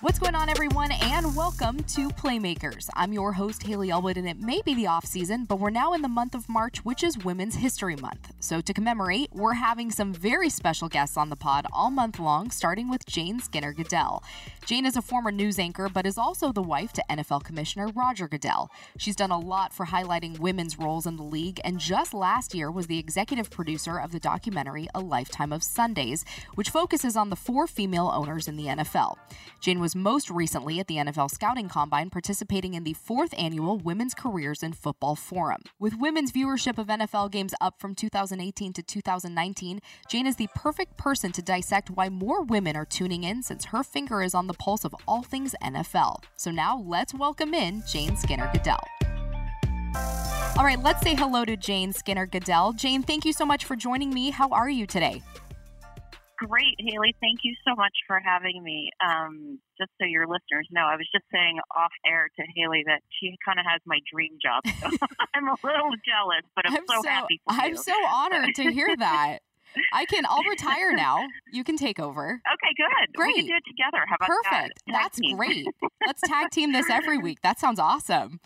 What's going on, everyone, and welcome to Playmakers. I'm your host, Haley Elwood, and it may be the off season, but we're now in the month of March, which is Women's History Month. So, to commemorate, we're having some very special guests on the pod all month long, starting with Jane Skinner Goodell. Jane is a former news anchor, but is also the wife to NFL Commissioner Roger Goodell. She's done a lot for highlighting women's roles in the league, and just last year was the executive producer of the documentary A Lifetime of Sundays, which focuses on the four female owners in the NFL. Jane was most recently at the NFL Scouting Combine participating in the fourth annual Women's Careers in Football Forum. With women's viewership of NFL games up from 2018 to 2019, Jane is the perfect person to dissect why more women are tuning in since her finger is on the pulse of all things NFL. So now let's welcome in Jane Skinner Goodell. All right, let's say hello to Jane Skinner Goodell. Jane, thank you so much for joining me. How are you today? Great, Haley. Thank you so much for having me. Um, just so your listeners know, I was just saying off air to Haley that she kind of has my dream job. So I'm a little jealous, but I'm, I'm so, so happy for I'm you. so honored to hear that. I can. I'll retire now. You can take over. Okay, good. We Great. can do it together. How about Perfect. that? That's team. great. Let's tag team this every week. That sounds awesome.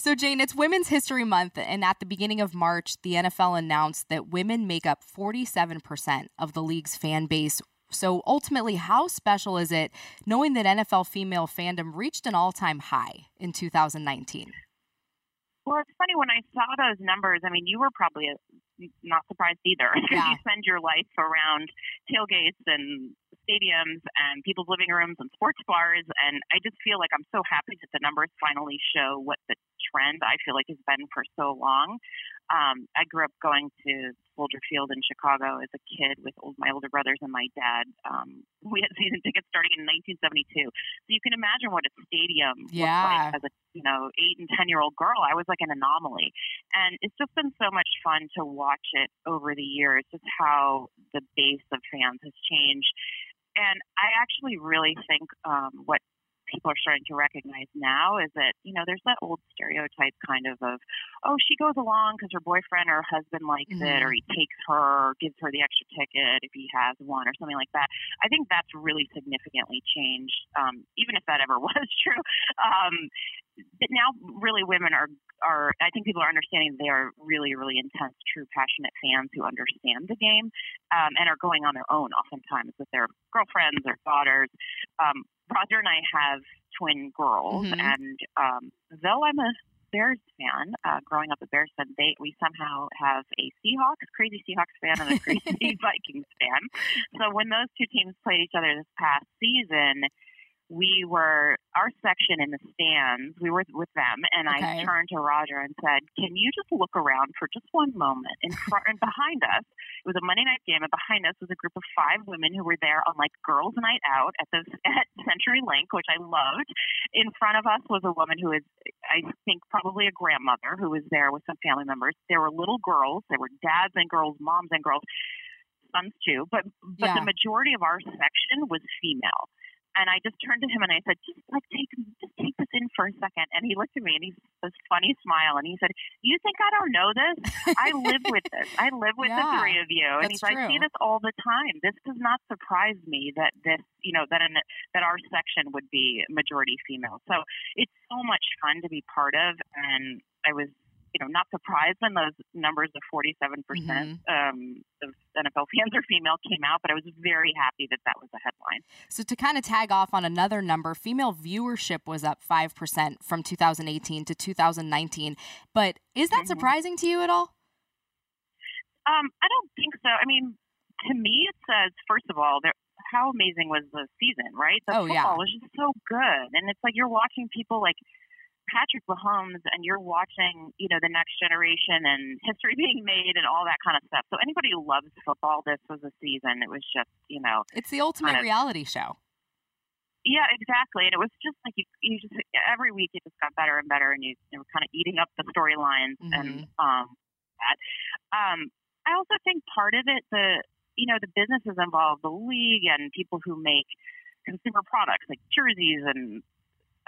So, Jane, it's Women's History Month, and at the beginning of March, the NFL announced that women make up 47% of the league's fan base. So, ultimately, how special is it knowing that NFL female fandom reached an all time high in 2019? Well, it's funny when I saw those numbers. I mean, you were probably uh not surprised either because Yeah. you spend your life around tailgates and stadiums and people's living rooms and sports bars. And I just feel like I'm so happy that the numbers finally show what the trend I feel like has been for so long. Um, I grew up going to Soldier Field in Chicago as a kid with old, my older brothers and my dad. Um, we had season tickets starting in 1972, so you can imagine what a stadium Yeah. looked like as a you know eight and ten year old girl. I was like an anomaly, and it's just been so much fun to watch it over the years. Just how the base of fans has changed, and I actually really think um, what people are starting to recognize now is that you know there's that old stereotype kind of of oh she goes along because her boyfriend or husband likes it or he takes her or gives her the extra ticket if he has one or something like that. I think that's really significantly changed um, even if that ever was true. Um, but now really women are are I think people are understanding they are really really intense true passionate fans who understand the game um, and are going on their own oftentimes with their girlfriends or daughters um, Roger and I have twin girls Mhm. and um, though I'm a Bears fan, uh, growing up a Bears fan, they we somehow have a Seahawks, crazy Seahawks fan, and a crazy Vikings fan. So when those two teams played each other this past season, we were our section in the stands. We were with them, and Okay. I turned to Roger and said, "Can you just look around for just one moment in front and behind us?" It was a Monday night game, and behind us was a group of five women who were there on like girls' night out at the at CenturyLink, which I loved. In front of us was a woman who is, I think, probably a grandmother who was there with some family members. There were little girls. There were dads and girls, moms and girls, sons too. But but Yeah. the majority of our section was female. And I just turned to him and I said, just like take just take this in for a second. And he looked at me and he's this funny smile and he said, "You think I don't know this? I live with this. I live with Yeah, the three of you." And he's like, "I see this all the time. This does not surprise me that this, you know, that an, that our section would be majority female. So it's so much fun to be part of, and I was." You know, not surprised when those numbers of 47% um, of NFL fans are female came out, but I was very happy that that was a headline. So, to kind of tag off on another number, female viewership was up 5% from 2018 to 2019. But is that Mhm. surprising to you at all? Um, I don't think so. I mean, to me, it says first of all, there, how amazing was the season, right? The Oh, yeah. football was just so good, and it's like you're watching people like Patrick Mahomes, and you're watching, you know, the next generation and history being made and all that kind of stuff. So anybody who loves football, this was a season. It was just, you know, It's the ultimate Kind of- reality show. Yeah, exactly. And it was just like you, you just every week it just got better and better, and you, you were kind of eating up the storylines and um that. Um, I also think part of it, the you know, the businesses involved, the league, and people who make consumer products like jerseys and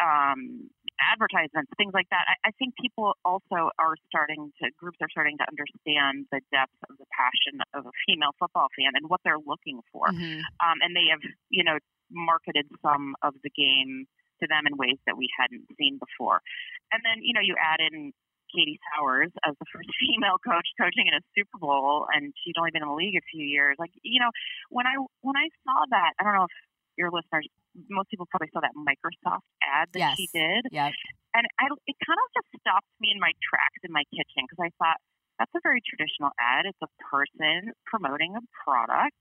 um, advertisements, things like that. I, I think people also are starting to groups are starting to understand the depth of the passion of a female football fan and what they're looking for Mhm. um, and they have you know marketed some of the game to them in ways that we hadn't seen before. And then, you know, you add in Katie Sowers as the first female coach coaching in a Super Bowl, and she'd only been in the league a few years. Like, you know, when I when I saw that, I don't know if your listeners, most people probably saw that Microsoft ad that yes. she did, Yep. and I, it kind of just stopped me in my tracks in my kitchen because I thought that's a very traditional ad. It's a person promoting a product,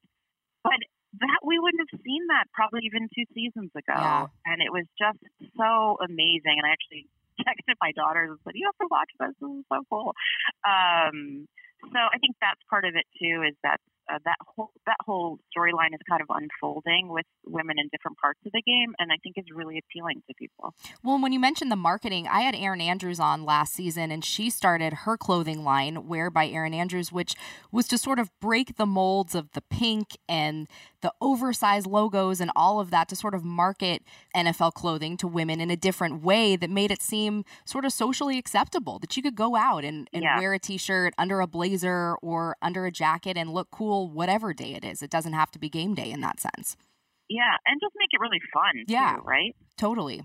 but that we wouldn't have seen that probably even two seasons ago, Yeah. and it was just so amazing. And I actually texted my daughters and said, "You have to watch this. This is so cool." Um, so I think that's part of it too. Is that uh, that whole that whole storyline is kind of unfolding with women in different parts of the game, and I think is really appealing to people. Well, when you mentioned the marketing, I had Erin Andrews on last season, and she started her clothing line, Wear by Erin Andrews, which was to sort of break the molds of the pink and the oversized logos and all of that to sort of market NFL clothing to women in a different way that made it seem sort of socially acceptable that you could go out and, and Yeah. wear a t shirt under a blazer or under a jacket and look cool whatever day it is. It doesn't have to be game day in that sense. Yeah, and just make it really fun. Yeah. too, right. Totally.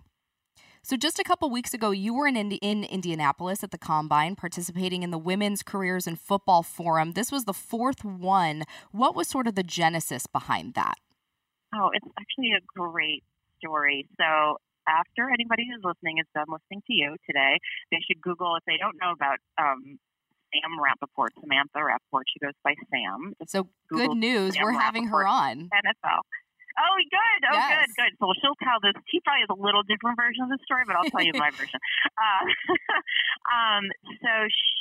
So just a couple weeks ago, you were in Indi- in Indianapolis at the Combine, participating in the Women's Careers in Football Forum. This was the fourth one. What was sort of the genesis behind that? Oh, it's actually a great story. So after anybody who's listening is done listening to you today, they should Google if they don't know about um, Sam Rapoport, Samantha Rapoport. She goes by Sam. Just So Google good news, Sam we're having her on. NFL. Oh, good. Oh, Yes. good, good. So she'll tell this. She probably has a little different version of the story, but I'll tell you my version. Uh, um, so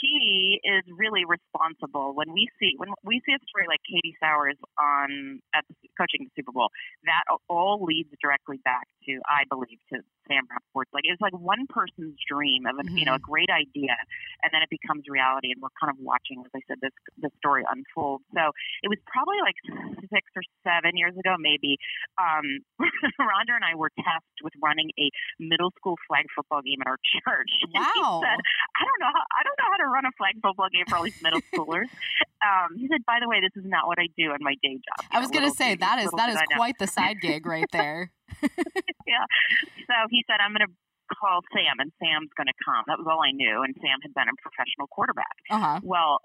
she is really responsible when we see when we see a story like Katie Sowers on at the, coaching the Super Bowl. That all leads directly back to, I believe, to Sam Rapoport. Like it's like one person's dream of a you know a great idea, and then it becomes reality, and we're kind of watching, as I said, this this story unfold. So it was probably like six or seven years ago, maybe. Um, Rhonda and I were tasked with running a middle school flag football game at our church. And he Wow. said, I don't know. How, I don't know how to run a flag football game for all these middle schoolers. um, he said, by the way, this is not what I do in my day job. I was going to say that is that is quite the side gig right there. yeah. So he said, I'm going to call Sam, and Sam's going to come. That was all I knew. And Sam had been a professional quarterback. Uh huh. Well,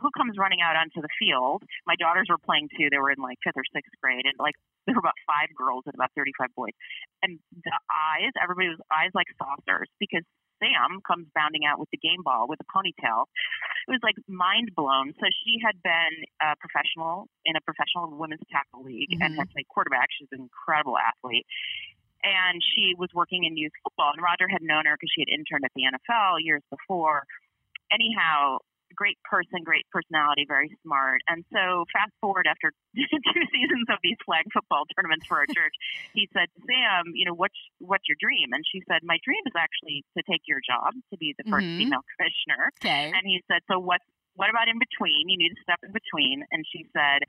who comes running out onto the field? My daughters were playing too. They were in like fifth or sixth grade, and like there were about five girls and about 35 boys. And the eyes, everybody was eyes like saucers because Sam comes bounding out with the game ball with a ponytail. It was like mind blown. So she had been a professional in a professional women's tackle league and Mhm. had played quarterback. She's an incredible athlete. And she was working in youth football. And Roger had known her because she had interned at the NFL years before. Anyhow, great person, great personality, very smart. And so, fast forward after two seasons of these flag football tournaments for our church, he said, "Sam, you know what's what's your dream?" And she said, "My dream is actually to take your job, to be the 1st Mhm. female commissioner." Okay. And he said, "So what? What about in between? You need to step in between." And she said,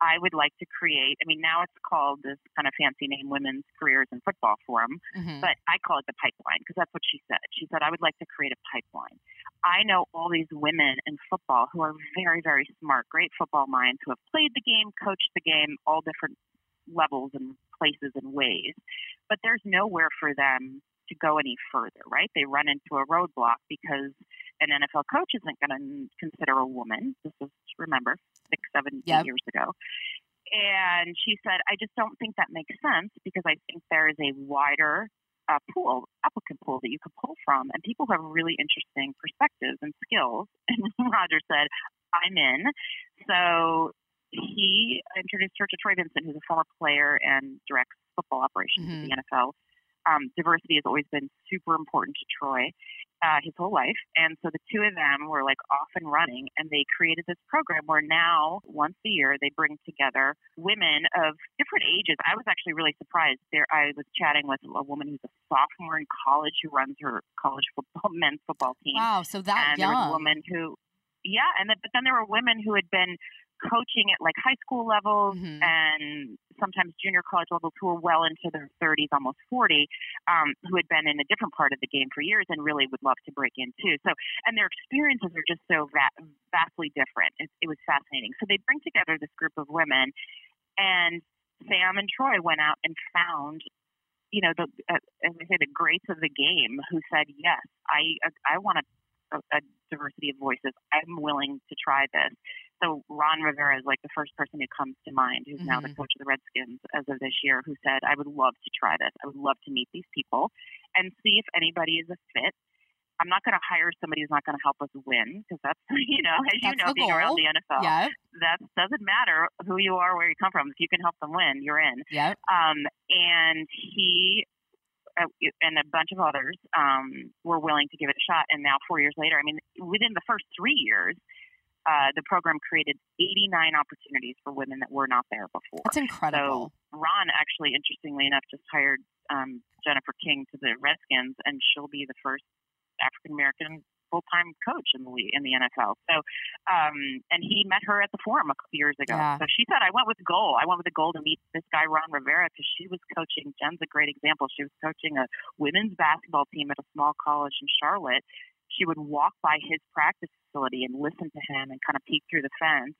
"I would like to create. I mean, now it's called this kind of fancy name, Women's Careers in Football Forum." Mhm. but I call it the pipeline because that's what she said. She said, I would like to create a pipeline. I know all these women in football who are very, very smart, great football minds who have played the game, coached the game, all different levels and places and ways, but there's nowhere for them to go any further, right? They run into a roadblock because an NFL coach isn't going to consider a woman. This was, remember, seven, Yep. years ago. And she said, I just don't think that makes sense because I think there is a wider uh, pool, applicant pool that you could pull from, and people who have really interesting perspectives and skills. And Roger said, I'm in. So he introduced her to Troy Vincent, who's a former player and directs football operations Mhm. at the NFL. Um, diversity has always been super important to Troy uh, his whole life. And so the two of them were like off and running, and they created this program where now, once a year, they bring together women of different ages. I was actually really surprised. There, I was chatting with a woman who's a sophomore in college who runs her college football men's football team, Wow. So that and there was a young. woman who, yeah, and then, but then there were women who had been coaching at like high school levels Mhm. and sometimes junior college levels who were well into their 30s, almost 40, um, who had been in a different part of the game for years and really would love to break in too. So, and their experiences are just so va- vastly different. It, it was fascinating. So they bring together this group of women and Sam and Troy went out and found, you know, the uh, as I say, the greats of the game who said, yes, I I want a, a diversity of voices. I'm willing to try this. So Ron Rivera is like the first person who comes to mind, who's mm-hmm. now the mm-hmm. coach of the Redskins as of this year, who said, I would love to try this. I would love to meet these people and see if anybody is a fit. I'm not going to hire somebody who's not going to help us win because that's, you know, as that's you know, being around the NFL, yep. that doesn't matter who you are, where you come from. If you can help them win, you're in. Yep. Um, and he uh, and a bunch of others um, were willing to give it a shot. And now, four years later, I mean, within the first three years, uh, the program created 89 opportunities for women that were not there before. That's incredible. So Ron actually, interestingly enough, just hired um, Jennifer King to the Redskins, and she'll be the first African American full time coach in the in the NFL. So, um, and he met her at the forum a couple years ago. Yeah. So she said, I went with the goal. I went with the goal to meet this guy Ron Rivera because she was coaching. Jen's a great example. She was coaching a women's basketball team at a small college in Charlotte. She would walk by his practice facility and listen to him and kind of peek through the fence.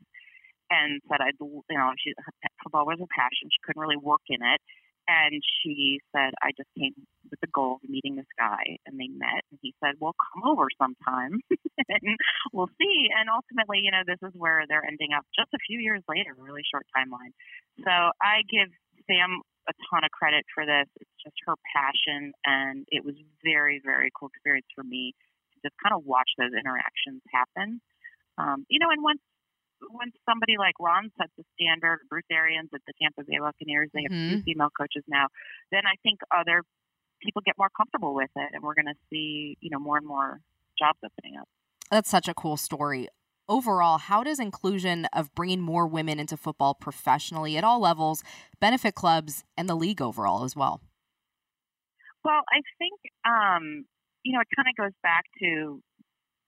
And said, I, you know, she football was her passion. She couldn't really work in it, and she said, I just came with the goal of meeting this guy. And they met. And he said, Well, come over sometime and we'll see. And ultimately, you know, this is where they're ending up just a few years later, really short timeline. So I give Sam a ton of credit for this. It's just her passion. And it was very, very cool experience for me just kind of watch those interactions happen. Um, you know, and once when somebody like Ron sets the standard, Bruce Arians at the Tampa Bay Buccaneers, they have mm-hmm. two female coaches now. Then I think other people get more comfortable with it, and we're going to see you know more and more jobs opening up. That's such a cool story. Overall, how does inclusion of bringing more women into football professionally at all levels benefit clubs and the league overall as well? Well, I think um, you know it kind of goes back to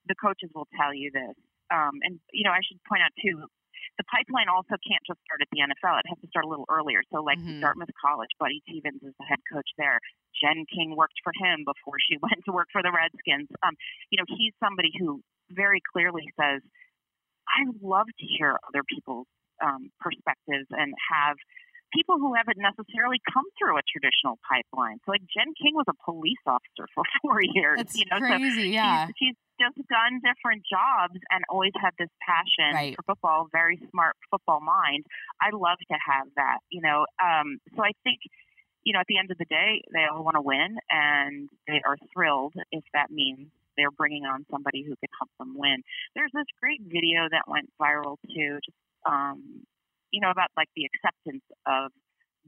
the coaches will tell you this um, and you know, I should point out too, the pipeline also can't just start at the NFL. It has to start a little earlier. So, like mm-hmm. Dartmouth College, Buddy Teevens is the head coach there. Jen King worked for him before she went to work for the Redskins. Um, you know, he's somebody who very clearly says, "I love to hear other people's um, perspectives and have." People who haven't necessarily come through a traditional pipeline. So, like Jen King was a police officer for four years. That's you know, crazy. So yeah, she's, she's just done different jobs and always had this passion right. for football, very smart football mind. I love to have that, you know. Um, so I think, you know, at the end of the day, they all want to win and they are thrilled if that means they're bringing on somebody who can help them win. There's this great video that went viral too, just, um, you know, about like the acceptance of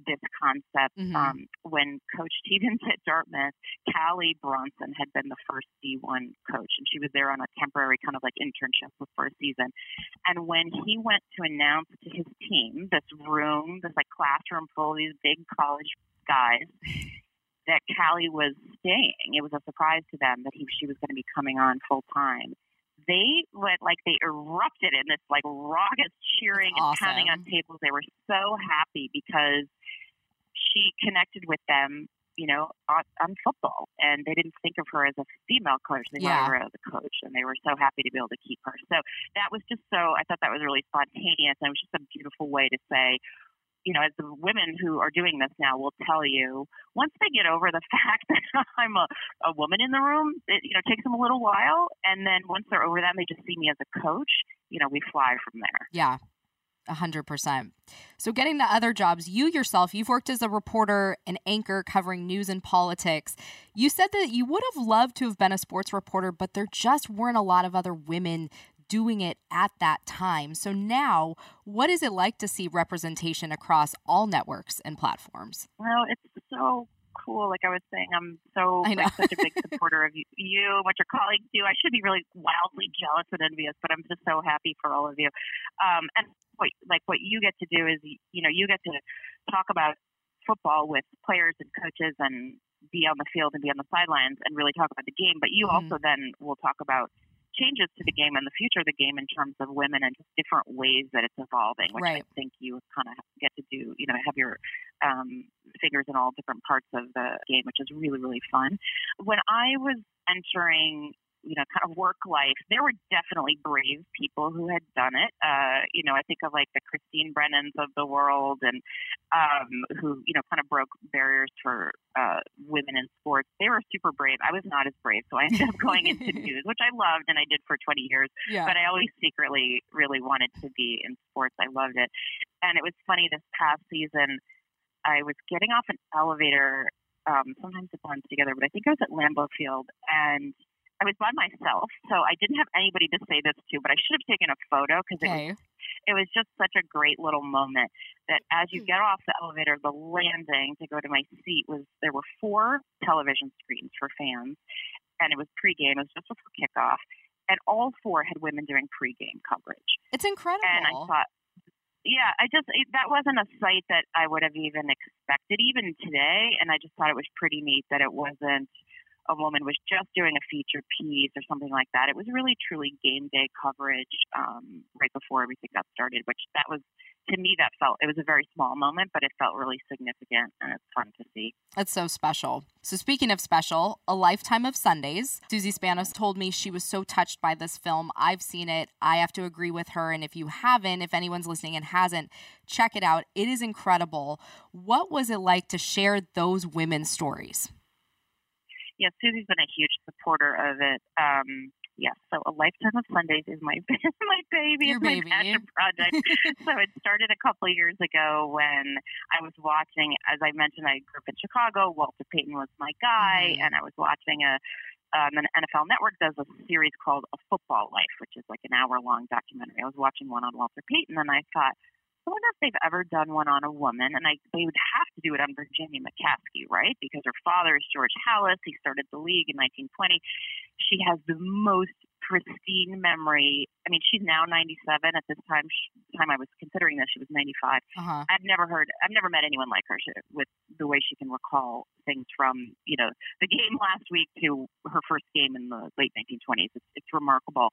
this concept mm-hmm. um, when Coach Teevens at Dartmouth, Callie Brownson had been the first D1 coach, and she was there on a temporary kind of like internship for a season. And when he went to announce to his team, this room, this like classroom full of these big college guys, that Callie was staying, it was a surprise to them that he, she was going to be coming on full time they went like they erupted in this like raucous cheering and pounding on tables. They were so happy because she connected with them, you know, on, on football, and they didn't think of her as a female coach; they yeah. thought of her as a coach, and they were so happy to be able to keep her. So that was just so. I thought that was really spontaneous, and it was just a beautiful way to say, you know, as the women who are doing this now will tell you, once they get over the fact that I'm a, a woman in the room, it, you know, takes them a little while. And then once they're over that, they just see me as a coach, you know, we fly from there. Yeah. a 100%. So, getting to other jobs, you yourself, you've worked as a reporter, an anchor covering news and politics. You said that you would have loved to have been a sports reporter, but there just weren't a lot of other women doing it at that time. So, now what is it like to see representation across all networks and platforms? Well, it's so cool. Like I was saying, I'm so like, such a big supporter of you, you, what your colleagues do. I should be really wildly jealous and envious, but I'm just so happy for all of you. Um, and what like what you get to do is you know you get to talk about football with players and coaches and be on the field and be on the sidelines and really talk about the game. But you mm-hmm. also then will talk about changes to the game and the future of the game in terms of women and just different ways that it's evolving, which right. I think you kind of get to do, you know, have your um, fingers in all different parts of the game, which is really, really fun. When I was entering you know, kind of work life. There were definitely brave people who had done it. Uh, you know, I think of like the Christine Brennans of the world and um, who, you know, kind of broke barriers for uh, women in sports. They were super brave. I was not as brave, so I ended up going into news, which I loved and I did for 20 years. Yeah. But I always secretly really wanted to be in sports. I loved it. And it was funny this past season. I was getting off an elevator um, sometimes it blends together, but I think I was at Lambeau Field and I was by myself, so I didn't have anybody to say this to, but I should have taken a photo because okay. it was it was just such a great little moment that as you hmm. get off the elevator, the landing to go to my seat was there were four television screens for fans, and it was pregame. It was just before kickoff, and all four had women doing pregame coverage. It's incredible. And I thought, yeah, I just it, that wasn't a sight that I would have even expected even today, and I just thought it was pretty neat that it wasn't a woman was just doing a feature piece or something like that. It was really truly game day coverage um, right before everything got started, which that was to me, that felt it was a very small moment, but it felt really significant and it's fun to see. It's so special. So, speaking of special, A Lifetime of Sundays. Susie Spanos told me she was so touched by this film. I've seen it. I have to agree with her. And if you haven't, if anyone's listening and hasn't, check it out. It is incredible. What was it like to share those women's stories? Yeah, Susie's been a huge supporter of it. Um, yes. So a lifetime of Sundays is my my baby. Your it's baby. my passion project. so it started a couple of years ago when I was watching. As I mentioned, I grew up in Chicago. Walter Payton was my guy, mm-hmm. and I was watching a. Um, an NFL Network does a series called A Football Life, which is like an hour long documentary. I was watching one on Walter Payton, and I thought, I wonder if they've ever done one on a woman, and I, they would have to do it on Virginia McCaskey, right? Because her father is George Halas. He started the league in 1920. She has the most pristine memory. I mean, she's now 97. At this time, she, time I was considering this, she was 95. Uh-huh. I've never heard, I've never met anyone like her she, with the way she can recall things from, you know, the game last week to her first game in the late 1920s. It's, it's remarkable.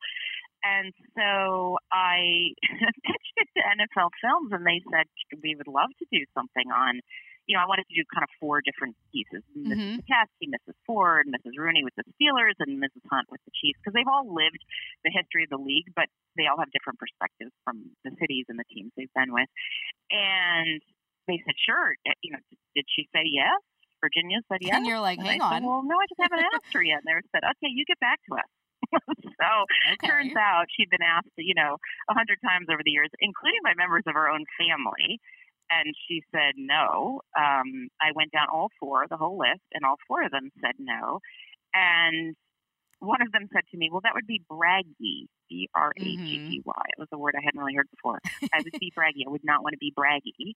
And so I pitched it to NFL Films, and they said we would love to do something on you know, I wanted to do kind of four different pieces: mm-hmm. Mrs. McCaskey, Mrs. Ford, Mrs. Rooney with the Steelers, and Mrs. Hunt with the Chiefs, because they've all lived the history of the league, but they all have different perspectives from the cities and the teams they've been with. And they said, "Sure." Eh, you know, did she say yes? Virginia said yes. And you're like, and "Hang on." Said, well, no, I just haven't asked her yet. And they said, "Okay, you get back to us." so okay. turns out she'd been asked, you know, a hundred times over the years, including by members of her own family and she said no. Um, I went down all four, the whole list, and all four of them said no. And one of them said to me, "Well, that would be braggy, B R A G G Y. It was a word I hadn't really heard before. I would be braggy. I would not want to be braggy."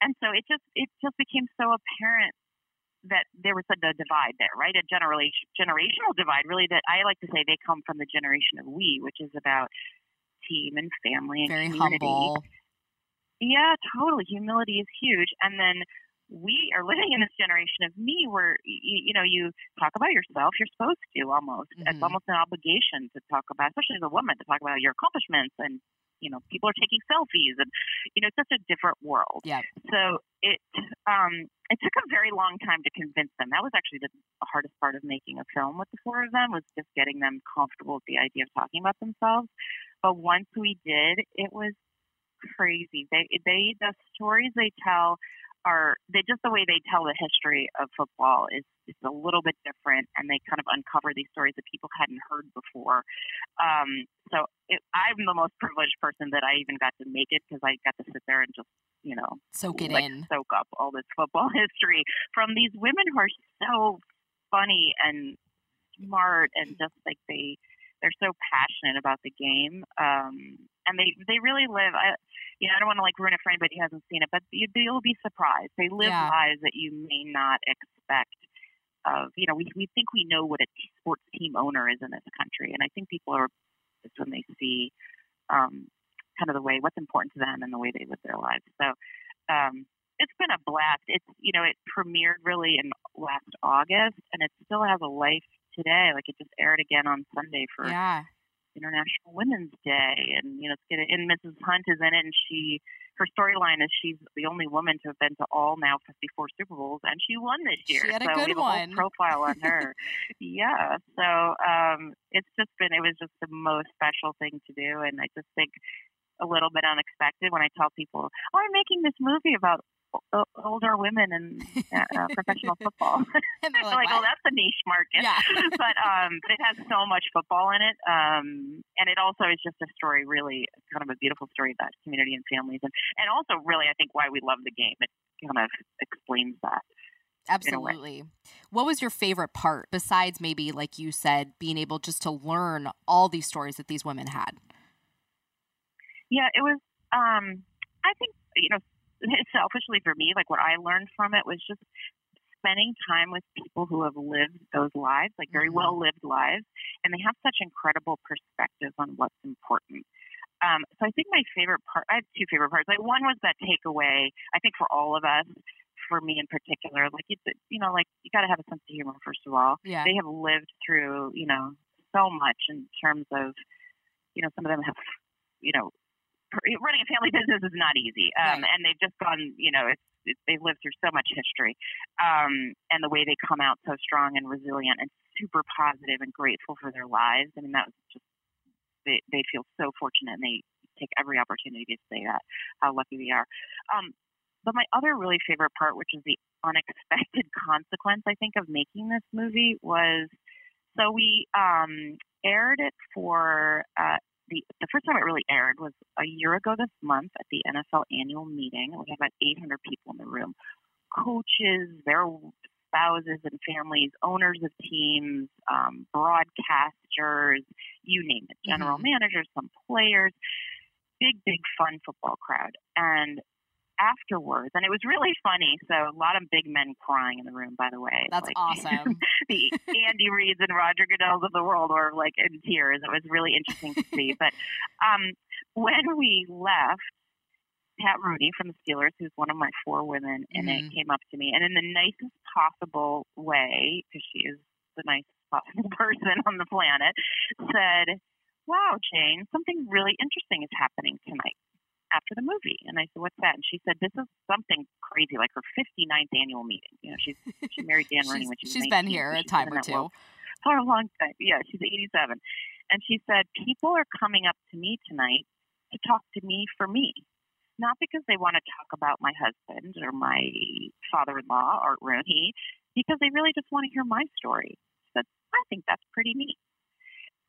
And so it just it just became so apparent that there was a, a divide there, right? A generation generational divide, really. That I like to say they come from the generation of we, which is about team and family and Very community. Humble. Yeah, totally. Humility is huge. And then we are living in this generation of me where you, you know you talk about yourself you're supposed to almost mm-hmm. it's almost an obligation to talk about especially as a woman to talk about your accomplishments and you know people are taking selfies and you know it's such a different world yeah so it um it took a very long time to convince them that was actually the hardest part of making a film with the four of them was just getting them comfortable with the idea of talking about themselves but once we did it was crazy. They they the stories they tell are they just the way they tell the history of football is is a little bit different, and they kind of uncover these stories that people hadn't heard before. Um, so it, I'm the most privileged person that I even got to make it because I got to sit there and just you know soak it like, in, soak up all this football history from these women who are so funny and smart and just like they they're so passionate about the game um and they they really live I, you know, I don't want to like ruin it for anybody who hasn't seen it, but you, you'll be surprised. They live yeah. lives that you may not expect. Of you know, we we think we know what a sports team owner is in this country, and I think people are just when they see um, kind of the way what's important to them and the way they live their lives. So um, it's been a blast. It's you know it premiered really in last August, and it still has a life today. Like it just aired again on Sunday for yeah. International Women's Day, and you know, it's getting, and Mrs. Hunt is in it, and she her storyline is she's the only woman to have been to all now 54 Super Bowls, and she won this year. She had a so good we have one. A whole profile on her. yeah. So um, it's just been it was just the most special thing to do, and I just think a little bit unexpected when I tell people, "Oh, I'm making this movie about o- older women in uh, uh, professional football." And they're They're like, "Oh, that's a niche market." yeah. but um, but it has so much football in it, um, and it also is just a story, really kind of a beautiful story about community and families, and and also really, I think why we love the game. It kind of explains that. in a way. Absolutely. What was your favorite part besides maybe, like you said, being able just to learn all these stories that these women had? Yeah, it was. Um, I think you know, selfishly for me, like what I learned from it was just spending time with people who have lived those lives, like very Mhm. well lived lives, and they have such incredible perspective on what's important. Um, so I think my favorite part, I have two favorite parts. Like one was that takeaway. I think for all of us, for me in particular, like it's you know, like you got to have a sense of humor first of all. Yeah. They have lived through you know so much in terms of you know some of them have you know running a family business is not easy, um, Right. and they've just gone you know it's, it's they've lived through so much history, um, and the way they come out so strong and resilient and super positive and grateful for their lives. I mean that was just they they feel so fortunate and they take every opportunity to say that how lucky they are. Um, but my other really favorite part, which is the unexpected consequence, I think, of making this movie was so we um, aired it for uh, the the first time it really aired was a year ago this month at the NFL annual meeting. We had about 800 people in the room, coaches, their spouses and families, owners of teams, um, broadcasters, you name it, general Mhm. managers, some players, big, big fun football crowd. And afterwards, and it was really funny. So a lot of big men crying in the room, by the way. That's Like, awesome. the Andy Reid's and Roger Goodell's of the world were like in tears. It was really interesting to see. But um, when we left, Pat Rooney from the Steelers, who's one of my four women, and Mhm. it came up to me, and in the nicest possible way, because she is the nicest possible person on the planet, said, "Wow, Jane, something really interesting is happening tonight." After the movie, and I said, "What's that?" And she said, "This is something crazy, like her 59th annual meeting. You know, she's she married Dan Rooney when she was she's been here so a time or two. for a long time. Yeah, she's 87. And she said, People are coming up to me tonight to talk to me for me. Not because they want to talk about my husband or my father in law, Art Rooney, because they really just want to hear my story. She said, I think that's pretty neat.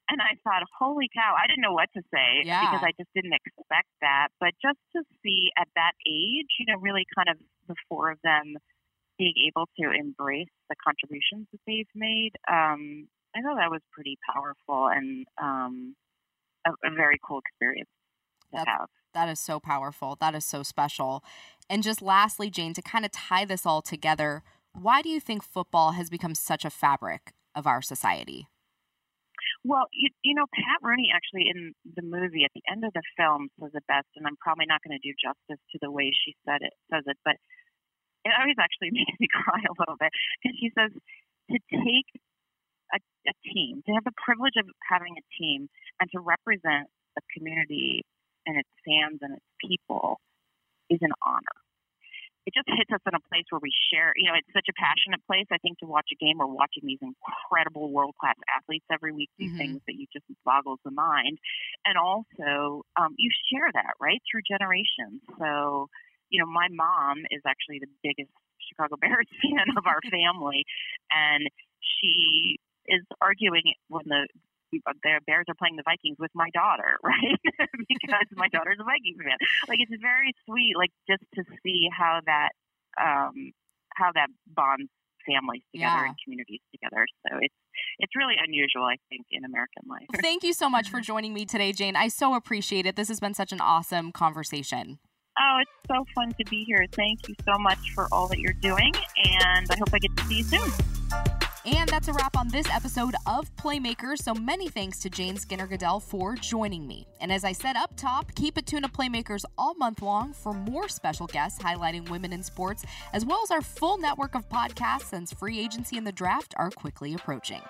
And I thought, holy cow, I didn't know what to say Yeah. because I just didn't expect that. But just to see at that age, you know, really kind of the four of them being able to embrace the contributions that they've made, um, I thought that was pretty powerful and um, a, a very cool experience to That's- have. That is so powerful. That is so special. And just lastly, Jane, to kind of tie this all together, why do you think football has become such a fabric of our society? Well, you, you know, Pat Rooney actually in the movie at the end of the film says it best, and I'm probably not going to do justice to the way she said it says it, but it always actually makes me cry a little bit because she says to take a, a team, to have the privilege of having a team, and to represent a community and its fans and its people is an honor. It just hits us in a place where we share. You know, it's such a passionate place. I think to watch a game, we're watching these incredible world class athletes every week. These Mhm. things that you just boggles the mind, and also um, you share that right through generations. So, you know, my mom is actually the biggest Chicago Bears fan of our family, and she is arguing when the the Bears are playing the Vikings with my daughter, right? because my daughter's a Vikings fan. Like it's very sweet, like just to see how that um, how that bonds families together Yeah. and communities together. So it's it's really unusual, I think, in American life. Thank you so much for joining me today, Jane. I so appreciate it. This has been such an awesome conversation. Oh, it's so fun to be here. Thank you so much for all that you're doing, and I hope I get to see you soon. And that's a wrap on this episode of Playmakers. So many thanks to Jane Skinner Goodell for joining me. And as I said up top, keep it tuned to Playmakers all month long for more special guests highlighting women in sports, as well as our full network of podcasts since free agency and the draft are quickly approaching.